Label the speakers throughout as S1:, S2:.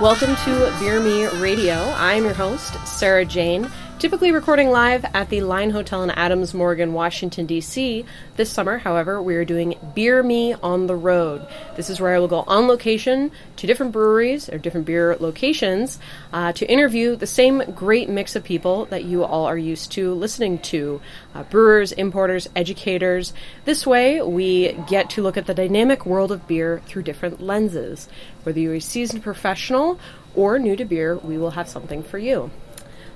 S1: Welcome to Beer Me Radio. I'm your host, Sarah Jane, typically recording live at the Line Hotel in Adams Morgan, Washington, D.C. This summer, however, we are doing Beer Me on the Road. This is where I will go on location to different breweries or different beer locations uh, to interview the same great mix of people that you all are used to listening to uh, brewers, importers, educators. This way, we get to look at the dynamic world of beer through different lenses. Whether you're a seasoned professional or new to beer, we will have something for you.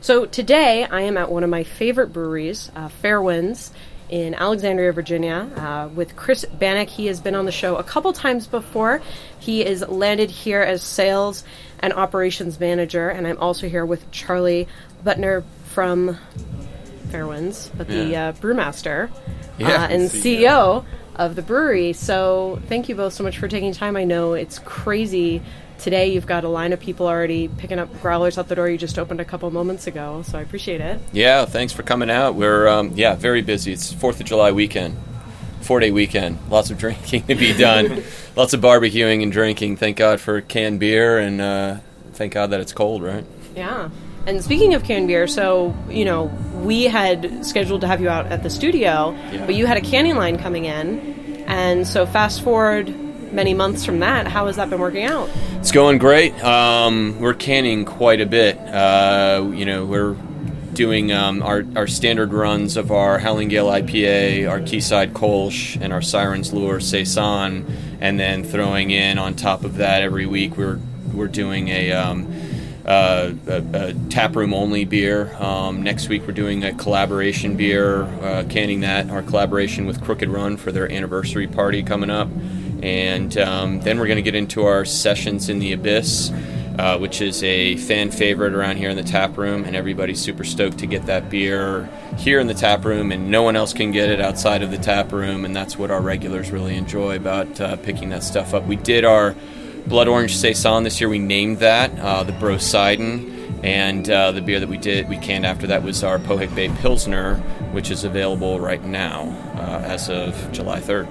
S1: So today I am at one of my favorite breweries, uh, Fairwinds, in Alexandria, Virginia, uh, with Chris Bannock. He has been on the show a couple times before. He is landed here as sales and operations manager, and I'm also here with Charlie Buettner from Fairwinds, but the uh, brewmaster
S2: Yeah,
S1: uh, and
S2: CEO.
S1: CEO of the brewery. So thank you both so much for taking time. I know it's crazy. Today you've got a line of people already picking up growlers out the door you just opened a couple moments ago, so I appreciate it.
S2: Yeah, thanks for coming out. We're um, yeah very busy. It's Fourth of July weekend, four day weekend. Lots of drinking to be done. Lots of barbecuing and drinking. Thank God for canned beer, and uh, thank God that it's cold, right?
S1: Yeah. And speaking of canned beer, so, you know, we had scheduled to have you out at the studio,
S2: Yeah.
S1: but you had a canning line coming in. And so fast forward many months from that, how has that been working out?
S2: It's going great. Um, we're canning quite a bit. Uh, you know, we're doing um, our, our standard runs of our Howling Gale IPA, our Quayside Kolsch, and our Sirens Lure Saison, and then throwing in on top of that every week we're we're doing a um, uh, a, a tap room only beer. Um, next week we're doing a collaboration beer, uh, canning that our collaboration with Crooked Run for their anniversary party coming up, and um, then we're going to get into our sessions in the abyss. Uh, which is a fan favorite around here in the tap room, and everybody's super stoked to get that beer here in the tap room, and no one else can get it outside of the tap room, and that's what our regulars really enjoy about uh, picking that stuff up. We did our Blood Orange Saison this year. We named that uh, the Brosidon, and uh, the beer that we did we canned after that was our Pohick Bay Pilsner, which is available right now uh, as of July third.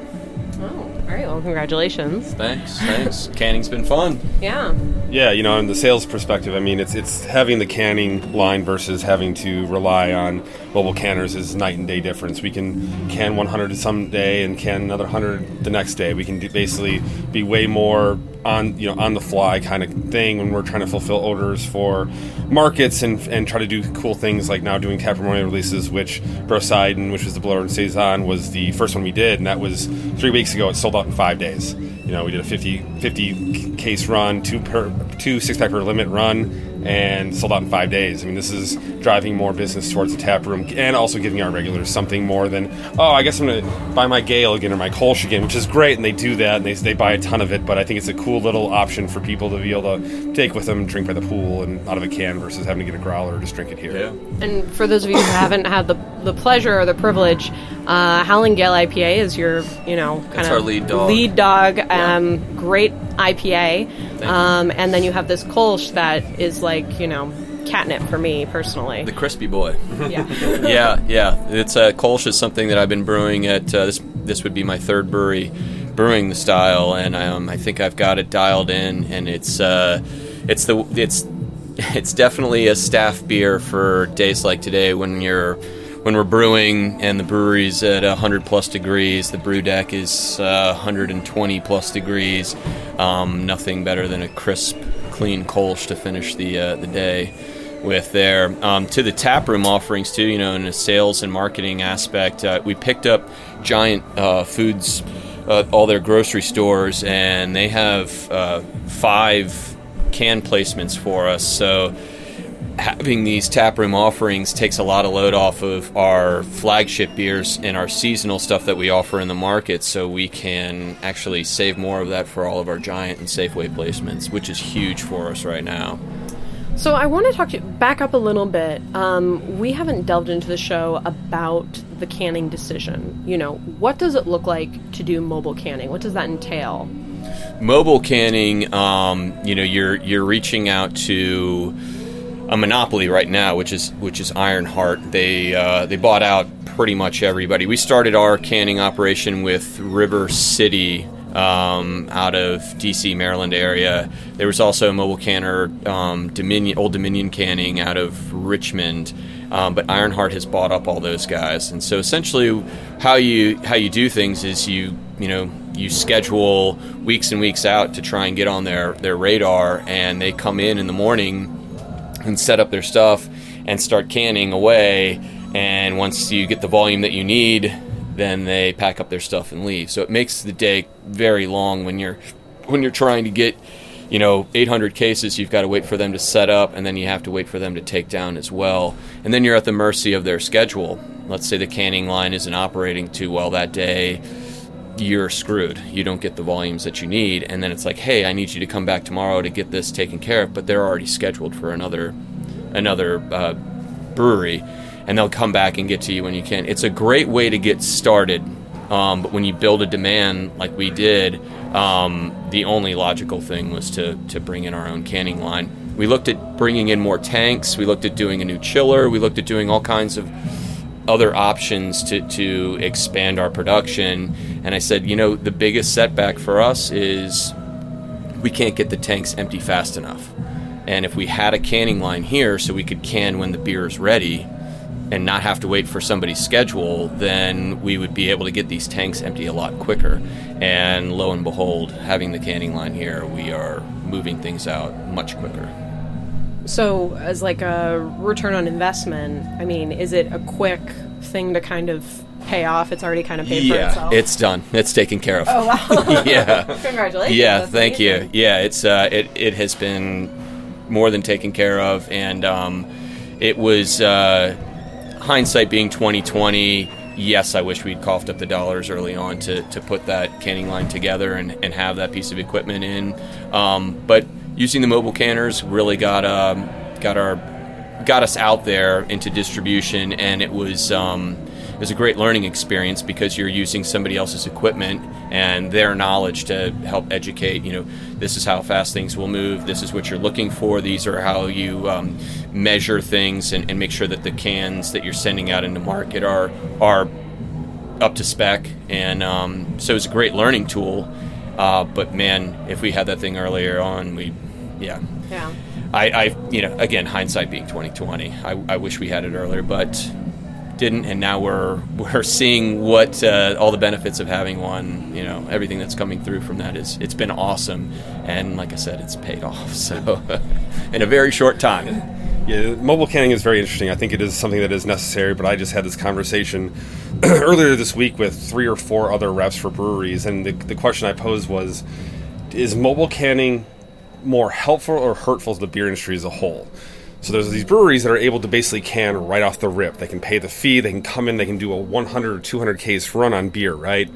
S1: Oh, all right. Well, congratulations.
S2: Thanks, thanks. Canning's been fun.
S1: Yeah.
S3: Yeah, you know, in the sales perspective, I mean, it's it's having the canning line versus having to rely on mobile canners is night and day difference. We can can 100 some day and can another 100 the next day. We can do, basically be way more on you know on the fly kind of thing when we're trying to fulfill orders for markets and and try to do cool things like now doing Capricorn releases, which Brosidon, which was the blower and saison, was the first one we did, and that was three weeks ago. It sold out in five days. You know, we did a 50, 50 case run, two per two six pack per limit run, and sold out in five days. I mean, this is driving more business towards the tap room and also giving our regulars something more than oh, I guess I'm going to buy my Gale again or my Kolsch again, which is great, and they do that and they they buy a ton of it. But I think it's a cool little option for people to be able to take with them, drink by the pool and out of a can versus having to get a growler or just drink it here.
S1: And for those of you who haven't had the, the pleasure or the privilege, uh, Howling Gale IPA is your, you know, kind
S2: It's
S1: of
S2: lead dog.
S1: Lead dog, um, great IPA. Um, and then you have this Kolsch that is like, you know, catnip for me personally.
S2: The crispy boy.
S1: yeah.
S2: yeah, yeah. It's uh, Kolsch is something that I've been brewing at uh, this. This would be my third brewery brewing the style, and um, I think I've got it dialed in. And it's uh, it's the it's it's definitely a staff beer for days like today when you're when we're brewing and the brewery's at 100 plus degrees. The brew deck is uh, 120 plus degrees. Um, nothing better than a crisp, clean Kolsch to finish the uh, the day with there. Um, to the tap room offerings too, you know, in a sales and marketing aspect, uh, we picked up Giant uh, Foods, uh, all their grocery stores, and they have uh, five can placements for us. So having these taproom offerings takes a lot of load off of our flagship beers and our seasonal stuff that we offer in the market so we can actually save more of that for all of our giant and safeway placements which is huge for us right now
S1: So I want to talk to you back up a little bit. Um, we haven't delved into the show about the canning decision. You know, what does it look like to do mobile canning? What does that entail?
S2: Mobile canning, um, you know, you're you're reaching out to a monopoly right now, which is which is Ironheart. They uh, they bought out pretty much everybody. We started our canning operation with River City um, out of DC, Maryland area. There was also a mobile canner, um, Dominion, Old Dominion Canning out of Richmond. Um, but Ironheart has bought up all those guys, and so essentially, how you how you do things is you you know you schedule weeks and weeks out to try and get on their their radar, and they come in in the morning and set up their stuff and start canning away. And once you get the volume that you need, then they pack up their stuff and leave. So it makes the day very long when you're when you're trying to get you know 800 cases you've got to wait for them to set up and then you have to wait for them to take down as well and then you're at the mercy of their schedule let's say the canning line isn't operating too well that day you're screwed you don't get the volumes that you need and then it's like hey i need you to come back tomorrow to get this taken care of but they're already scheduled for another another uh, brewery and they'll come back and get to you when you can it's a great way to get started um, but when you build a demand like we did, um, the only logical thing was to, to bring in our own canning line. We looked at bringing in more tanks. We looked at doing a new chiller. We looked at doing all kinds of other options to, to expand our production. And I said, you know, the biggest setback for us is we can't get the tanks empty fast enough. And if we had a canning line here so we could can when the beer is ready, and not have to wait for somebody's schedule, then we would be able to get these tanks empty a lot quicker. And lo and behold, having the canning line here, we are moving things out much quicker.
S1: So, as like a return on investment, I mean, is it a quick thing to kind of pay off? It's already kind of paid for
S2: yeah,
S1: itself.
S2: it's done. It's taken care of.
S1: oh wow!
S2: yeah.
S1: Congratulations.
S2: Yeah,
S1: That's
S2: thank
S1: amazing.
S2: you. Yeah, it's uh, it it has been more than taken care of, and um, it was uh, hindsight being twenty twenty. Yes, I wish we'd coughed up the dollars early on to, to put that canning line together and, and have that piece of equipment in. Um, but using the mobile canners really got um, got our got us out there into distribution, and it was um, it was a great learning experience because you're using somebody else's equipment and their knowledge to help educate. You know, this is how fast things will move. This is what you're looking for. These are how you um, measure things and, and make sure that the cans that you're sending out into market are are up to spec. And um, so it's a great learning tool. Uh, but man, if we had that thing earlier on, we yeah.
S1: Yeah.
S2: I, I, you know, again, hindsight being twenty twenty. I, I wish we had it earlier, but didn't, and now we're we're seeing what uh, all the benefits of having one. You know, everything that's coming through from that is it's been awesome, and like I said, it's paid off. So, in a very short time.
S3: Yeah, mobile canning is very interesting. I think it is something that is necessary, but I just had this conversation earlier this week with three or four other reps for breweries, and the, the question I posed was Is mobile canning more helpful or hurtful to the beer industry as a whole? So there's these breweries that are able to basically can right off the rip. They can pay the fee, they can come in, they can do a 100 or 200 case run on beer, right?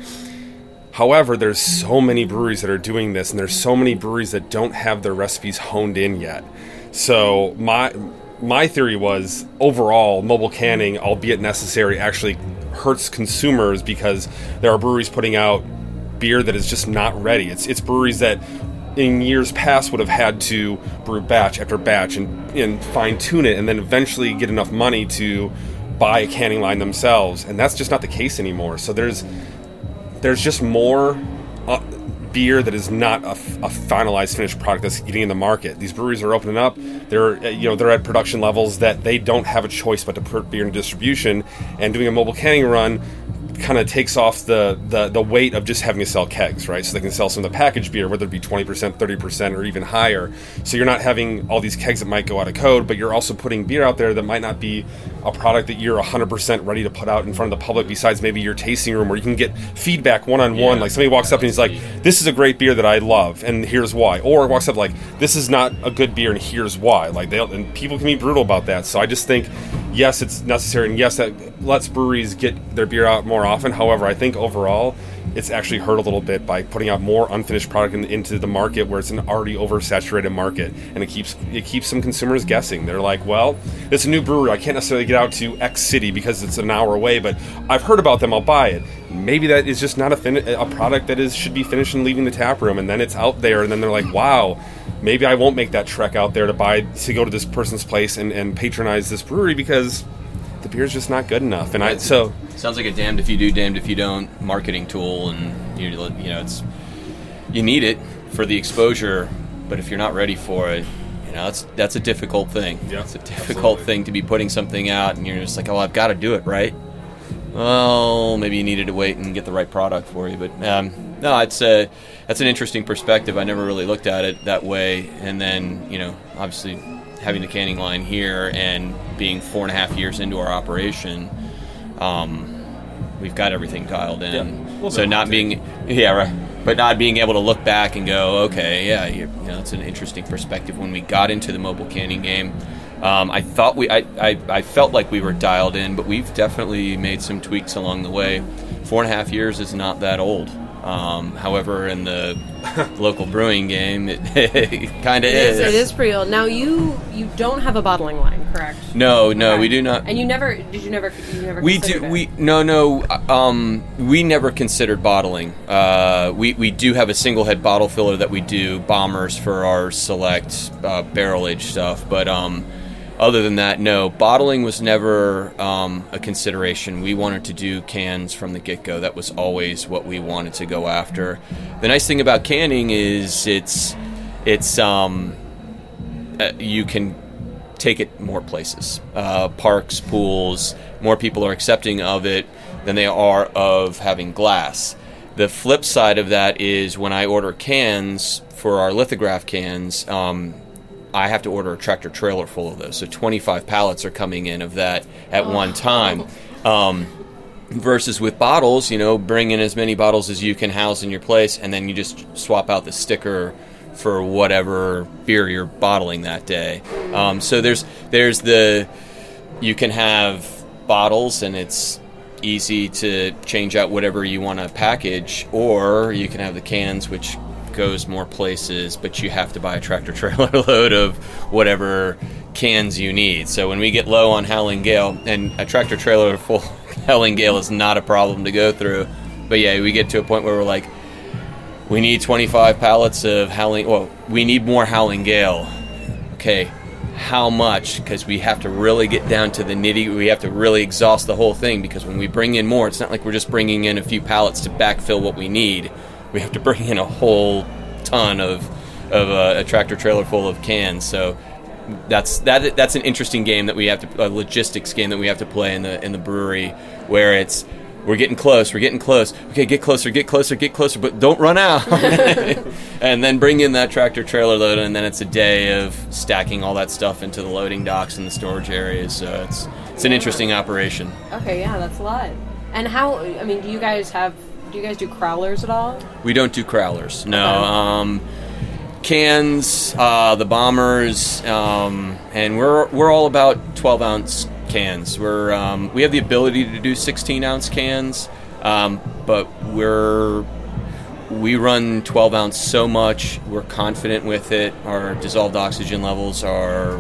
S3: However, there's so many breweries that are doing this, and there's so many breweries that don't have their recipes honed in yet. So my my theory was overall mobile canning, albeit necessary, actually hurts consumers because there are breweries putting out beer that is just not ready. It's it's breweries that in years past would have had to brew batch after batch and, and fine tune it and then eventually get enough money to buy a canning line themselves. And that's just not the case anymore. So there's there's just more uh, beer that is not a finalized finished product that's getting in the market. These breweries are opening up. They're uh, you know they're at production levels that they don't have a choice but to put beer in distribution. And doing a mobile canning run kind of takes off the, the the weight of just having to sell kegs, right? So they can sell some of the packaged beer, whether it be twenty percent, thirty percent, or even higher. So you're not having all these kegs that might go out of code, but you're also putting beer out there that might not be a product that you're 100% ready to put out in front of the public besides maybe your tasting room where you can get feedback one-on-one. Like somebody walks up and he's like this is a great beer that i love and here's why. Or walks up like this is not a good beer and here's why. Like they and people can be brutal about that. So i just think yes it's necessary and yes that lets breweries get their beer out more often however i think overall it's actually hurt a little bit by putting out more unfinished product in, into the market where it's an already oversaturated market, and it keeps it keeps some consumers guessing. They're like, well, it's a new brewery. I can't necessarily get out to X city because it's an hour away, but I've heard about them. I'll buy it. Maybe that is just not a fin- a product that is should be finished and leaving the tap room, and then it's out there, and then they're like, wow. Maybe I won't make that trek out there to buy to go to this person's place and, and patronize this brewery because the beer's just not good enough. And I so
S2: Sounds like a damned if you do, damned if you don't marketing tool, and you you know it's you need it for the exposure, but if you're not ready for it, you know that's that's a difficult thing.
S3: Yeah,
S2: it's a difficult
S3: absolutely.
S2: thing to be putting something out, and you're just like, oh, I've got to do it right. Well, maybe you needed to wait and get the right product for you, but um, no, it's a that's an interesting perspective. I never really looked at it that way, and then you know, obviously having the canning line here and being four and a half years into our operation, um, we've got everything dialed in.
S3: Yeah.
S2: So not being, yeah, right, but not being able to look back and go, okay, yeah, you, you know, it's an interesting perspective. When we got into the mobile canning game, um, I thought we, I, I, I felt like we were dialed in, but we've definitely made some tweaks along the way. Four and a half years is not that old. Um, however, in the local brewing game, it, it kind of is.
S1: it is pretty old. Now you you don't have a bottling line, correct?
S2: No, no,
S1: Okay.
S2: we do not.
S1: And you never did you never you never
S2: We do.
S1: it?
S2: We no no. Um, we never considered bottling. Uh, we we do have a single head bottle filler that we do bombers for our select uh, barrel age stuff, but um, other than that, no. Bottling was never um, a consideration. We wanted to do cans from the get go. That was always what we wanted to go after. The nice thing about canning is it's it's um, uh, you can take it more places uh, parks pools more people are accepting of it than they are of having glass the flip side of that is when i order cans for our lithograph cans um, i have to order a tractor trailer full of those. So 25 pallets are coming in of that at one time. Um, versus with bottles you know bring in as many bottles as you can house in your place and then you just swap out the sticker for whatever beer you're bottling that day. Um, so there's there's the you can have bottles and it's easy to change out whatever you want to package or you can have the cans which goes more places but you have to buy a tractor trailer load of whatever cans you need. So when we get low on howling gale and a tractor trailer full of howling gale is not a problem to go through but yeah we get to a point where we're like we need 25 pallets of howling well we need more howling gale. Okay how much? Because we have to really get down to the nitty we have to really exhaust the whole thing because when we bring in more it's not like we're just bringing in a few pallets to backfill what we need we have to bring in a whole ton of of uh, a tractor trailer full of cans so that's that that's an interesting game that we have to a logistics game that we have to play in the in the brewery where it's we're getting close we're getting close okay get closer get closer get closer but don't run out and then bring in that tractor trailer load and then it's a day of stacking all that stuff into the loading docks and the storage areas so it's it's an interesting operation
S1: Okay, yeah, that's a lot. And how? I mean, do you guys have? Do you guys do crowlers at all?
S2: We don't do crowlers. No. Um, cans, uh, the bombers, um, and we're we're all about 12 ounce cans. We're um, we have the ability to do 16 ounce cans, um, but we're we run 12 ounce so much. We're confident with it. Our dissolved oxygen levels are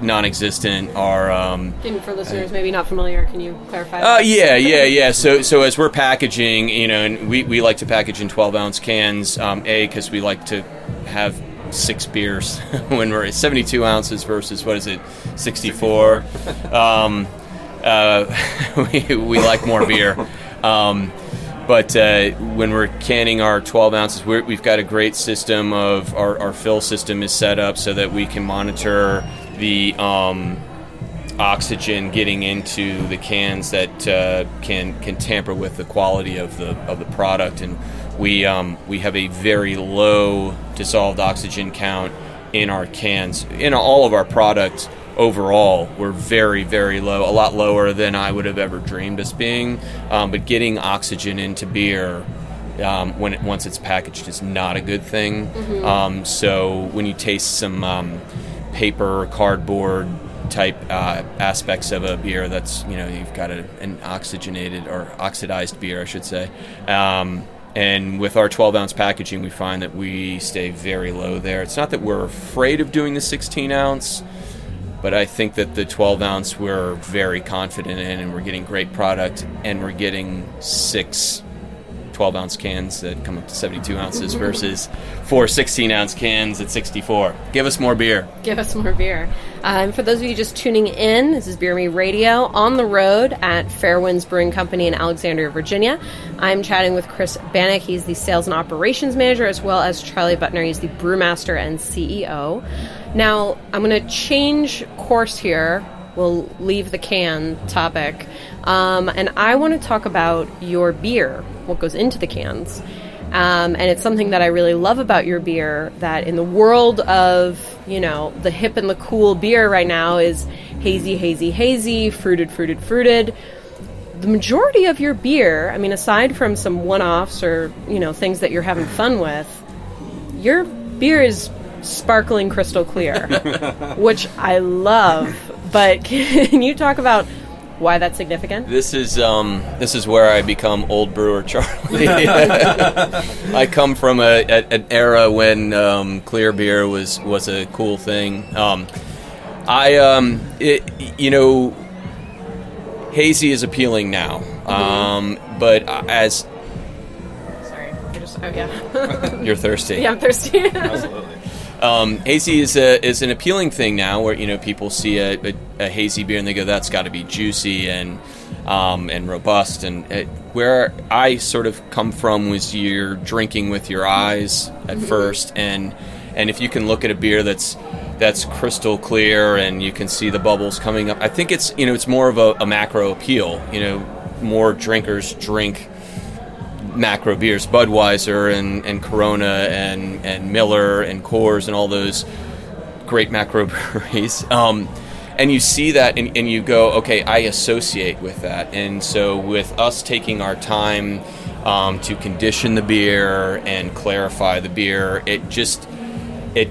S2: non-existent. are. um,
S1: And for listeners maybe not familiar, can you clarify?
S2: uh,
S1: that?
S2: yeah, yeah, yeah. So, so as we're packaging, you know, and we, we like to package in 12 ounce cans. Um, a because we like to have six beers when we're at 72 ounces versus what is it, 64. um, uh, we, we like more beer. Um, but uh, when we're canning our 12 ounces, we're, we've got a great system of our, our fill system is set up so that we can monitor the um, oxygen getting into the cans that uh, can can tamper with the quality of the of the product, and we um, we have a very low dissolved oxygen count in our cans in all of our products. Overall, we're very very low, a lot lower than I would have ever dreamed us being. Um, but getting oxygen into beer um, when it, once it's packaged is not a good thing. Um, so when you taste some um, paper, cardboard, type uh, aspects of a beer that's you know you've got a, an oxygenated or oxidized beer, I should say. Um, and with our 12 ounce packaging, we find that we stay very low there. It's not that we're afraid of doing the 16 ounce, but I think that the 12 ounce we're very confident in, and we're getting great product, and we're getting six 12 ounce cans that come up to 72 ounces versus four 16 ounce cans at 64. Give us more beer.
S1: Give us more beer. Um, for those of you just tuning in, this is Beer Me Radio on the road at Fairwinds Brewing Company in Alexandria, Virginia. I'm chatting with Chris Bannock. He's the sales and operations manager, as well as Charlie Buettner. He's the brewmaster and CEO. Now, I'm going to change course here. We'll leave the can topic. Um, and I want to talk about your beer, what goes into the cans. Um, and it's something that I really love about your beer. That in the world of you know the hip and the cool beer right now is hazy, hazy, hazy, fruited, fruited, fruited. The majority of your beer, I mean, aside from some one-offs or you know things that you're having fun with, your beer is sparkling crystal clear, which I love. But can you talk about why that's significant?
S2: This is um, this is where I become old brewer Charlie. I come from a, a, an era when um, clear beer was was a cool thing. Um, I um, it, you know, hazy is appealing now, um, but as
S1: Sorry, you're just oh yeah,
S2: you're thirsty,
S1: yeah, I'm thirsty.
S3: Absolutely.
S2: Um, hazy is a, is an appealing thing now, where you know people see a, a, a hazy beer and they go, "That's got to be juicy and um, and robust." And it, where I sort of come from was you're drinking with your eyes at first, and and if you can look at a beer that's that's crystal clear and you can see the bubbles coming up, I think it's you know it's more of a, a macro appeal. You know, more drinkers drink macro beers, Budweiser and, and Corona and, and Miller and Coors and all those great macro breweries. Um, and you see that and, and you go, okay, I associate with that. And so with us taking our time um, to condition the beer and clarify the beer, it just it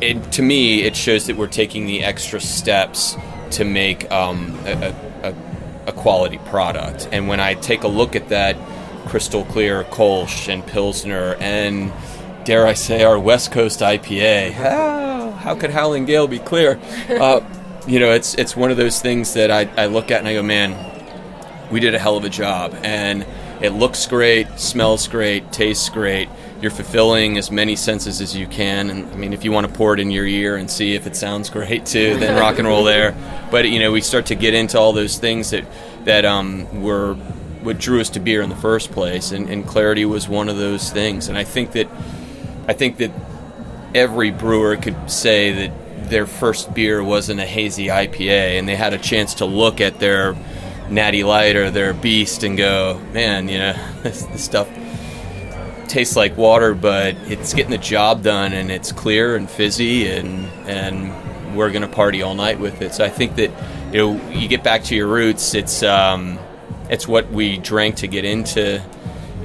S2: it to me it shows that we're taking the extra steps to make um, a, a, a quality product. And when I take a look at that crystal clear Kolsch and Pilsner and dare I say our West Coast IPA. How, how could Howling Gale be clear? Uh, you know, it's it's one of those things that I, I look at and I go, man, we did a hell of a job. And it looks great, smells great, tastes great. You're fulfilling as many senses as you can. And I mean, if you want to pour it in your ear and see if it sounds great too, then rock and roll there. But you know, we start to get into all those things that that um, were what drew us to beer in the first place, and, and clarity was one of those things. And I think that I think that every brewer could say that their first beer wasn't a hazy IPA, and they had a chance to look at their Natty Light or their Beast and go, man, you know, this, this stuff tastes like water, but it's getting the job done, and it's clear and fizzy, and and we're gonna party all night with it. So I think that you know, you get back to your roots. It's um, it's what we drank to get into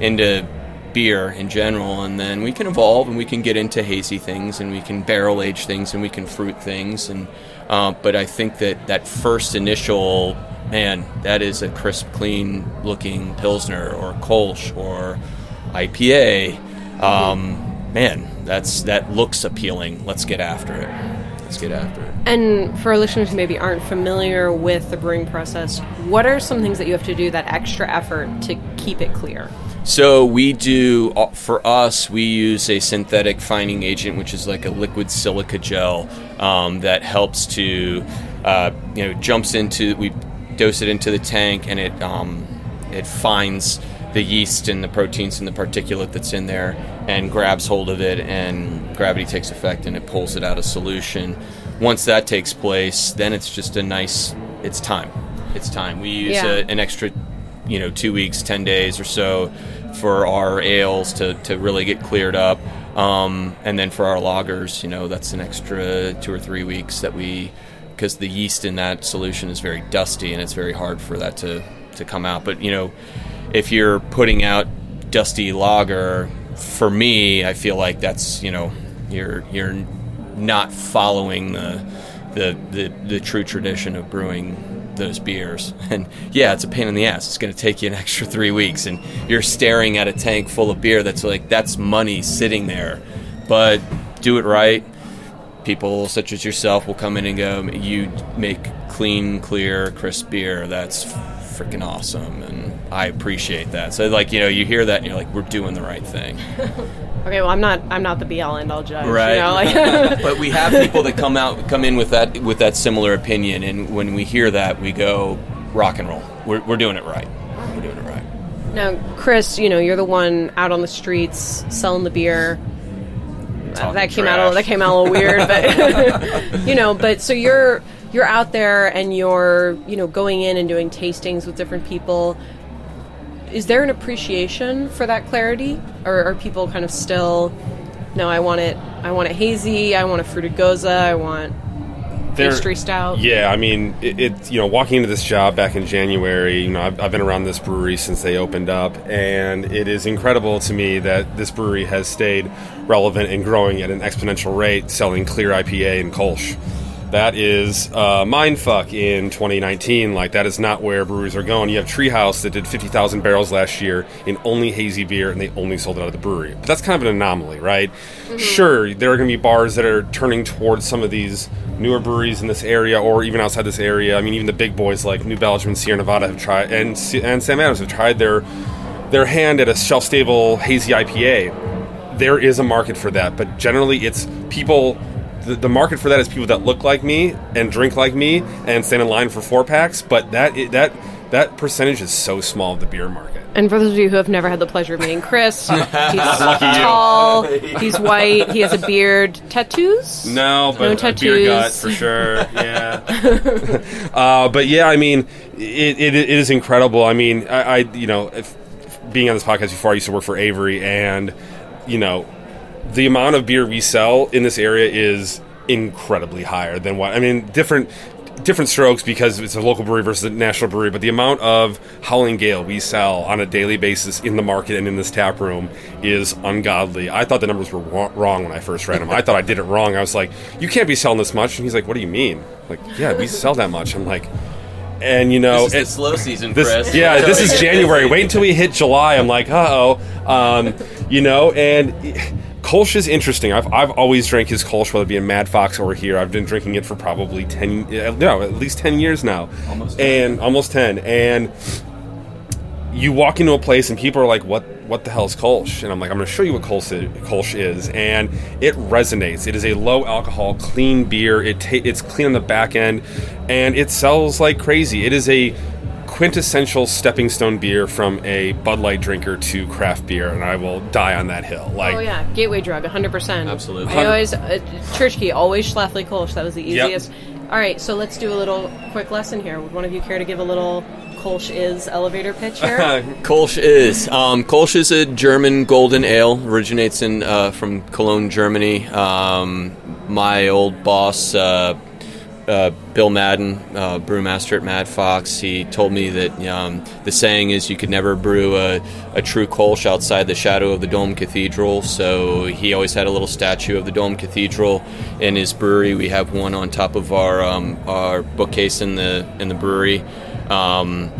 S2: into beer in general, and then we can evolve and we can get into hazy things and we can barrel age things and we can fruit things. And uh, but I think that that first initial man, that is a crisp, clean looking pilsner or Kolsch or IPA. Um, man, that's that looks appealing. Let's get after it. Let's get after it.
S1: And for our listeners who maybe aren't familiar with the brewing process, what are some things that you have to do that extra effort to keep it clear?
S2: So we do uh, for us. We use a synthetic fining agent, which is like a liquid silica gel um, that helps to, uh, you know, jumps into. We dose it into the tank, and it um, it finds the yeast and the proteins and the particulate that's in there, and grabs hold of it, and gravity takes effect, and it pulls it out of solution. Once that takes place, then it's just a nice. It's time. It's time. We use
S1: Yeah.
S2: a, an extra you know two weeks 10 days or so for our ales to, to really get cleared up um, and then for our lagers you know that's an extra two or three weeks that we because the yeast in that solution is very dusty and it's very hard for that to, to come out but you know if you're putting out dusty lager for me i feel like that's you know you're you're not following the the, the the true tradition of brewing those beers. And yeah, it's a pain in the ass. It's going to take you an extra three weeks, and you're staring at a tank full of beer. That's like that's money sitting there. But do it right. People such as yourself will come in and go. You make clean, clear, crisp beer. That's freaking awesome, and I appreciate that. So like you know, you hear that, and you're like, we're doing the right thing.
S1: Okay, well, I'm not I'm not the be all end all judge. you
S2: right
S1: know, like-
S2: but we have people that come out come in with that with that similar opinion and when we hear that we go rock and roll we're, we're doing it right we're doing it right
S1: now, Chris, you know, you're the one out on the streets selling the beer. Uh, that came out a,
S2: trash.
S1: that came out a little weird, but you know, but so you're you're out there and you're you know going in and doing tastings with different people. Is there an appreciation for that clarity, or are people kind of still? No, I want it. I want it hazy. I want a fruited gose. I want
S3: There-
S1: pastry stout.
S3: Yeah, I mean, it, it. You know, walking into this job back in January, you know, I've, I've been around this brewery since they opened up, and it is incredible to me that this brewery has stayed relevant and growing at an exponential rate, selling clear IPA and Kolsch. That is uh, mindfuck in 2019. Like that is not where breweries are going. You have Treehouse that did 50,000 barrels last year in only hazy beer, and they only sold it out of the brewery. But that's kind of an anomaly, right? Sure, there are going to be bars that are turning towards some of these newer breweries in this area, or even outside this area. I mean, even the big boys like New Belgium and Sierra Nevada have tried, and and Sam Adams have tried their their hand at a shelf stable hazy IPA there is a market for that, but generally it's people. The, the market for that is people that look like me and drink like me and stand in line for four packs. But that that that percentage is so small of the beer market.
S1: And for those of you who have never had the pleasure of meeting Chris, he's tall, he's white, he has a beard, tattoos.
S3: No, but
S1: No
S3: a beer
S1: tattoos.
S3: gut for sure. Yeah. uh, but yeah, I mean, it, it, it is incredible. I mean, I, I you know, if, being on this podcast before, I used to work for Avery, and you know, the amount of beer we sell in this area is incredibly higher than what I mean. Different. Different strokes because it's a local brewery versus a national brewery, but the amount of Howling Gale we sell on a daily basis in the market and in this tap room is ungodly. I thought the numbers were wrong when I first read them. I thought I did it wrong. I was like, "You can't be selling this much," and he's like, "What do you mean?" Like, "Yeah, we sell that much." I'm like, and you know,
S2: it's slow season
S3: this,
S2: Chris
S3: yeah, this is January. Wait until we hit July. I'm like, uh oh, um, you know. And Kolsch is interesting. I've, I've always drank his Kolsch, whether it be in Mad Fox or here. I've been drinking it for probably ten, uh, no, at least ten years now,
S2: Almost 10.
S3: and almost ten. And you walk into a place and people are like, "What? What the hell is Kolsch?" And I'm like, "I'm going to show you what Kolsch is, Kolsch is." And it resonates. It is a low alcohol, clean beer. It ta- it's clean on the back end, and it sells like crazy. It is a quintessential stepping stone beer from a Bud Light drinker to craft beer, and I will die on that hill. Like,
S1: Oh yeah, gateway drug, 100%.
S2: Absolutely.
S1: I always uh, church key, always Schlafly Kolsch. That was the
S3: Yep.
S1: easiest. All right, so let's do a little quick lesson here. Would one of you care to give a little Kolsch is elevator pitch here?
S2: Kolsch is. Um, Kolsch is a German golden ale. Originates in uh, from Cologne, Germany. Um, my old boss, uh, uh, Bill Madden, uh, brewmaster at Mad Fox, he told me that um, the saying is you could never brew a, a true Kolsch outside the shadow of the Dome Cathedral. So he always had a little statue of the Dome Cathedral in his brewery. We have one on top of our um, our bookcase in the in the brewery. Um,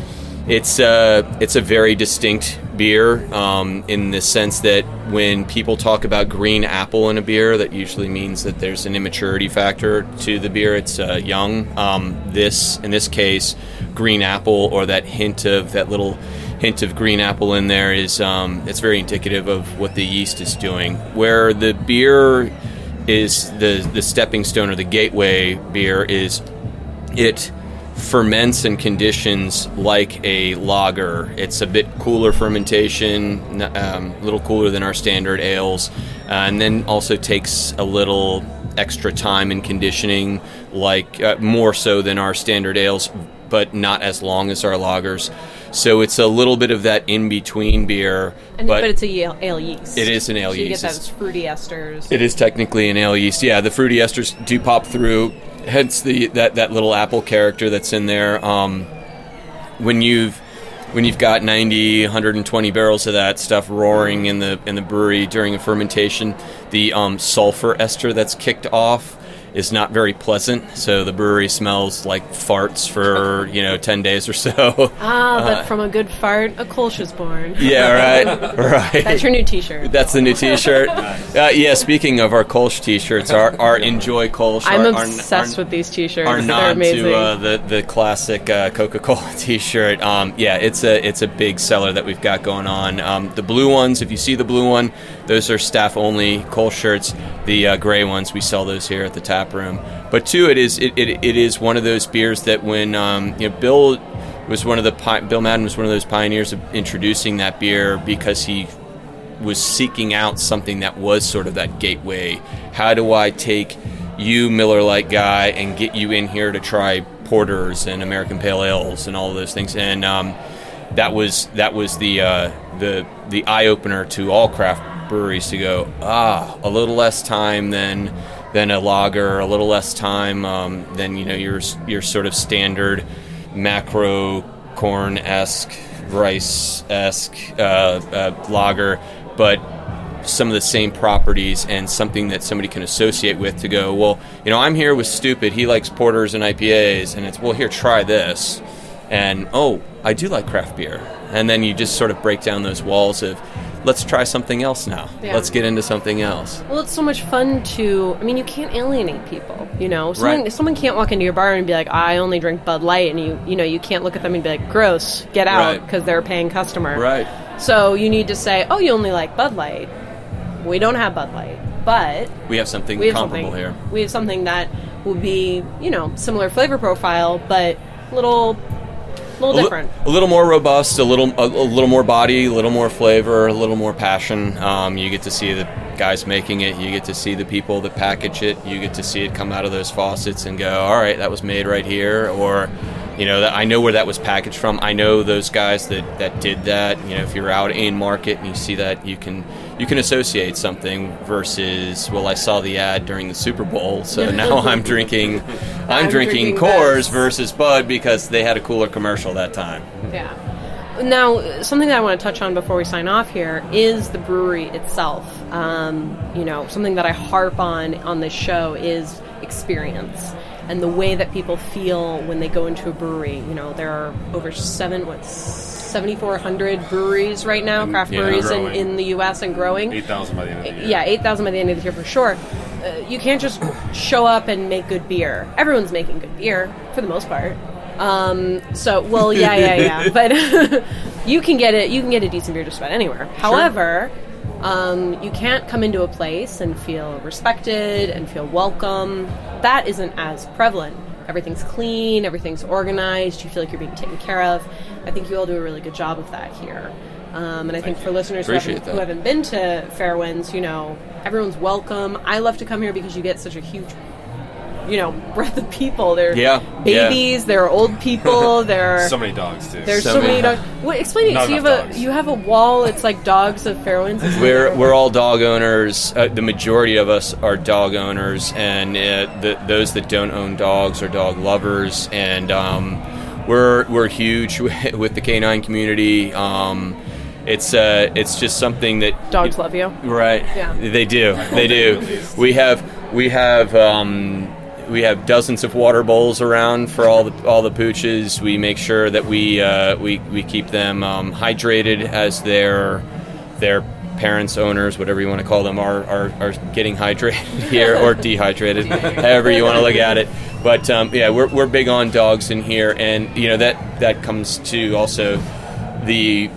S2: it's uh, it's a very distinct beer um, in the sense that when people talk about green apple in a beer, that usually means that there's an immaturity factor to the beer. It's uh, young. Um, this, in this case, green apple or that hint of that little hint of green apple in there is um, it's very indicative of what the yeast is doing. Where the beer is the the stepping stone or the gateway beer is it ferments and conditions like a lager. It's a bit cooler fermentation, um, a little cooler than our standard ales, uh, and then also takes a little extra time in conditioning, like uh, more so than our standard ales, but not as long as our lagers. So it's a little bit of that in between beer,
S1: And, but,
S2: but
S1: it's a ale, ale yeast.
S2: It is an ale
S1: so you get those fruity esters.
S2: it is technically an ale yeast. Yeah, the fruity esters do pop through. Hence the that, that little apple character that's in there. Um, when you've when you've got 90 120 barrels of that stuff roaring in the in the brewery during a fermentation the um, sulfur ester that's kicked off is not very pleasant. So the brewery smells like farts for you know ten days or so.
S1: Ah, but from a good fart, a Kolsch is born.
S2: yeah, right, right.
S1: That's your new T-shirt.
S2: That's the new T-shirt. Uh, yeah, speaking of our Kolsch T-shirts, our, our Enjoy Kolsch.
S1: I'm
S2: our,
S1: obsessed
S2: our-
S1: with these T-shirts.
S2: our nod to uh, the the classic uh, Coca-Cola T-shirt. Um, yeah, it's a it's a big seller that we've got going on. Um, the blue ones, if you see the blue one, those are staff only Cole shirts. The uh, gray ones, we sell those here at the tap room. But two, it is it, it, it is one of those beers that when um, you know Bill was one of the pi- Bill Madden was one of those pioneers of introducing that beer because he was seeking out something that was sort of that gateway. How do I take you, Miller Lite guy, and get you in here to try porters and American Pale Ales and all those things? And um, that was that was the uh, the the eye opener to all craft breweries to go ah a little less time than than a lager, a little less time um, than you know your your sort of standard macro corn esque rice esque uh, uh, lager, but some of the same properties and something that somebody can associate with to go, well, you know, I'm here with Stupid. He likes porters and IPAs, and it's, well, here, try this. And, oh, I do like craft beer. And then you just sort of break down those walls of, let's try something else now.
S1: Yeah.
S2: Let's get into something else.
S1: Well, it's so much fun to. I mean, you can't alienate people. You know, someone
S2: Right.
S1: someone can't walk into your bar and be like, "I only drink Bud Light," and you you know you can't look at them and be like, "Gross, get out,"
S2: Right.
S1: because they're a paying customer.
S2: Right.
S1: So you need to say, "Oh, you only like Bud Light." We don't have Bud Light, but
S2: We have something
S1: we have
S2: comparable
S1: something
S2: here.
S1: We have something that will be you know similar flavor profile, but little little
S2: a, li-
S1: different.
S2: a little more robust, a little a, a little more body, a little more flavor, a little more passion. Um, you get to see the guys making it. You get to see the people that package it. You get to see it come out of those faucets and go, all right, that was made right here, or you know, that I know where that was packaged from. I know those guys that, that did that. You know, if you're out in market and you see that, you can you can associate something versus well, I saw the ad during the Super Bowl, so now I'm drinking I'm,
S1: I'm
S2: drinking,
S1: drinking
S2: Coors versus Bud because they had a cooler commercial that time.
S1: Yeah. Now, something that I want to touch on before we sign off here is the brewery itself. Um, you know, something that I harp on on this show is experience and the way that people feel when they go into a brewery. You know, there are over seven, what, 7,400 breweries right now, craft
S2: Yeah,
S1: breweries in, in the U.S. and growing.
S3: 8,000 by the end of the year.
S1: Yeah, 8,000 by the end of the year for sure. Uh, you can't just show up and make good beer. Everyone's making good beer, for the most part. Um, so, well, yeah, yeah, yeah. But you can get it. You can get a decent beer just about anywhere. However, um, you can't come into a place and feel respected and feel welcome. That isn't as prevalent. Everything's clean. Everything's organized. You feel like you're being taken care of. I think you all do a really good job of that here. Um, and I think for listeners who haven't, who haven't been to Fairwinds, you know, everyone's welcome. I love to come here because you get such a huge, you know, breadth of people. There are
S2: Yeah,
S1: babies, there are old people, there are
S3: So many dogs, too.
S1: there's
S2: so
S1: so,
S2: many
S1: many dogs. What, explain it.
S3: Not
S1: So you have
S3: enough
S1: a you have a wall. It's like dogs of Fairwinds. Is
S2: We're we're all dog owners. Uh, the majority of us are dog owners, and uh, the, those that don't own dogs are dog lovers. And um, we're we're huge with the canine community. Um, it's uh, it's just something that
S1: dogs love you.
S2: Right.
S1: Yeah.
S2: They do. They do. We have we have um, we have dozens of water bowls around for all the all the pooches. We make sure that we uh, we we keep them um, hydrated as their their parents, owners, whatever you want to call them, are are, are getting hydrated here or dehydrated, however you want to look at it. But um, yeah, we're, we're big on dogs in here, and you know that that comes to also the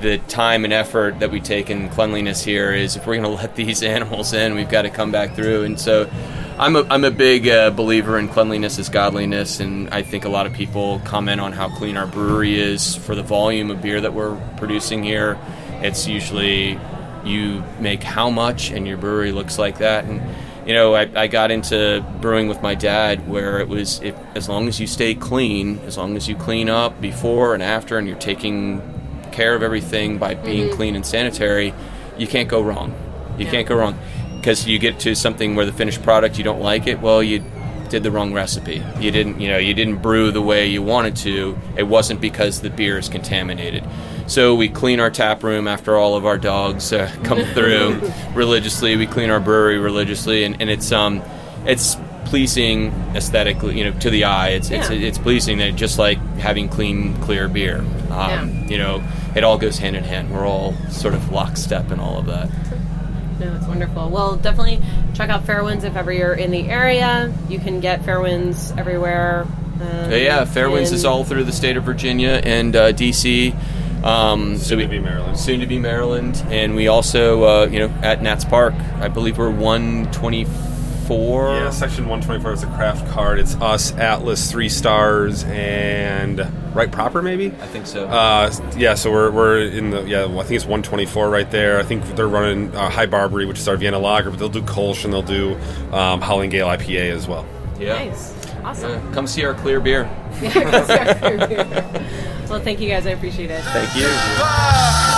S2: the time and effort that we take in cleanliness here is if we're going to let these animals in, we've got to come back through. And so, I'm a, I'm a big uh, believer in cleanliness is godliness, and I think a lot of people comment on how clean our brewery is for the volume of beer that we're producing here. It's usually you make how much, and your brewery looks like that. And you know, I, I got into brewing with my dad where it was if, as long as you stay clean, as long as you clean up before and after, and you're taking care of everything by being clean and sanitary, you can't go wrong. You
S1: Yeah.
S2: can't go wrong because you get to something where the finished product you don't like it. Well, you did the wrong recipe. You didn't, you know, you didn't brew the way you wanted to. It wasn't because the beer is contaminated. So we clean our tap room after all of our dogs uh, come through religiously. We clean our brewery religiously, and, and it's um, it's pleasing aesthetically, you know, to the eye. It's it's it's pleasing that just like having clean, clear beer. Um,
S1: Yeah.
S2: You know, it all goes hand in hand. We're all sort of lockstep in all of that.
S1: No, it's wonderful. Well, definitely check out Fairwinds if ever you're in the area. You can get Fairwinds everywhere. Um,
S2: Uh, yeah, Fairwinds
S1: in-
S2: is all through the state of Virginia and uh, DC. Um, so
S3: Soon
S2: we,
S3: to be Maryland.
S2: Soon to be Maryland, and we also, uh, you know, at Nats Park. I believe we're 124.
S3: Yeah, section 124 is a craft card. It's us, Atlas, three stars, and right proper maybe.
S2: I think so.
S3: Uh, yeah, so we're, we're in the yeah. I think it's 124 right there. I think they're running uh, High Barbary, which is our Vienna Lager, but they'll do Kolsch and they'll do um, Howling Gale IPA as well.
S2: yeah.
S1: Nice. Awesome.
S2: Uh, come see our clear beer.
S1: Yeah, go see our beer. well, thank you guys. I appreciate it.
S2: Thank you.